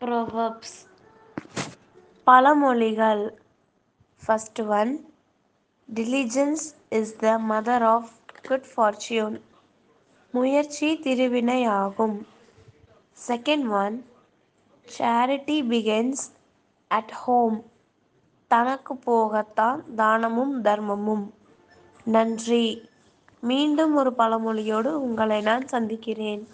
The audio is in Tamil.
ப்ரோவர்ப்ஸ் பழமொழிகள். First one diligence is the mother of good fortune முயற்சி திருவினையாகும். Second one charity begins at home தனக்கு போகத்தான் தானமும் தர்மமும். நன்றி. மீண்டும் ஒரு பழமொழியோடு உங்களை நான் சந்திக்கிறேன்.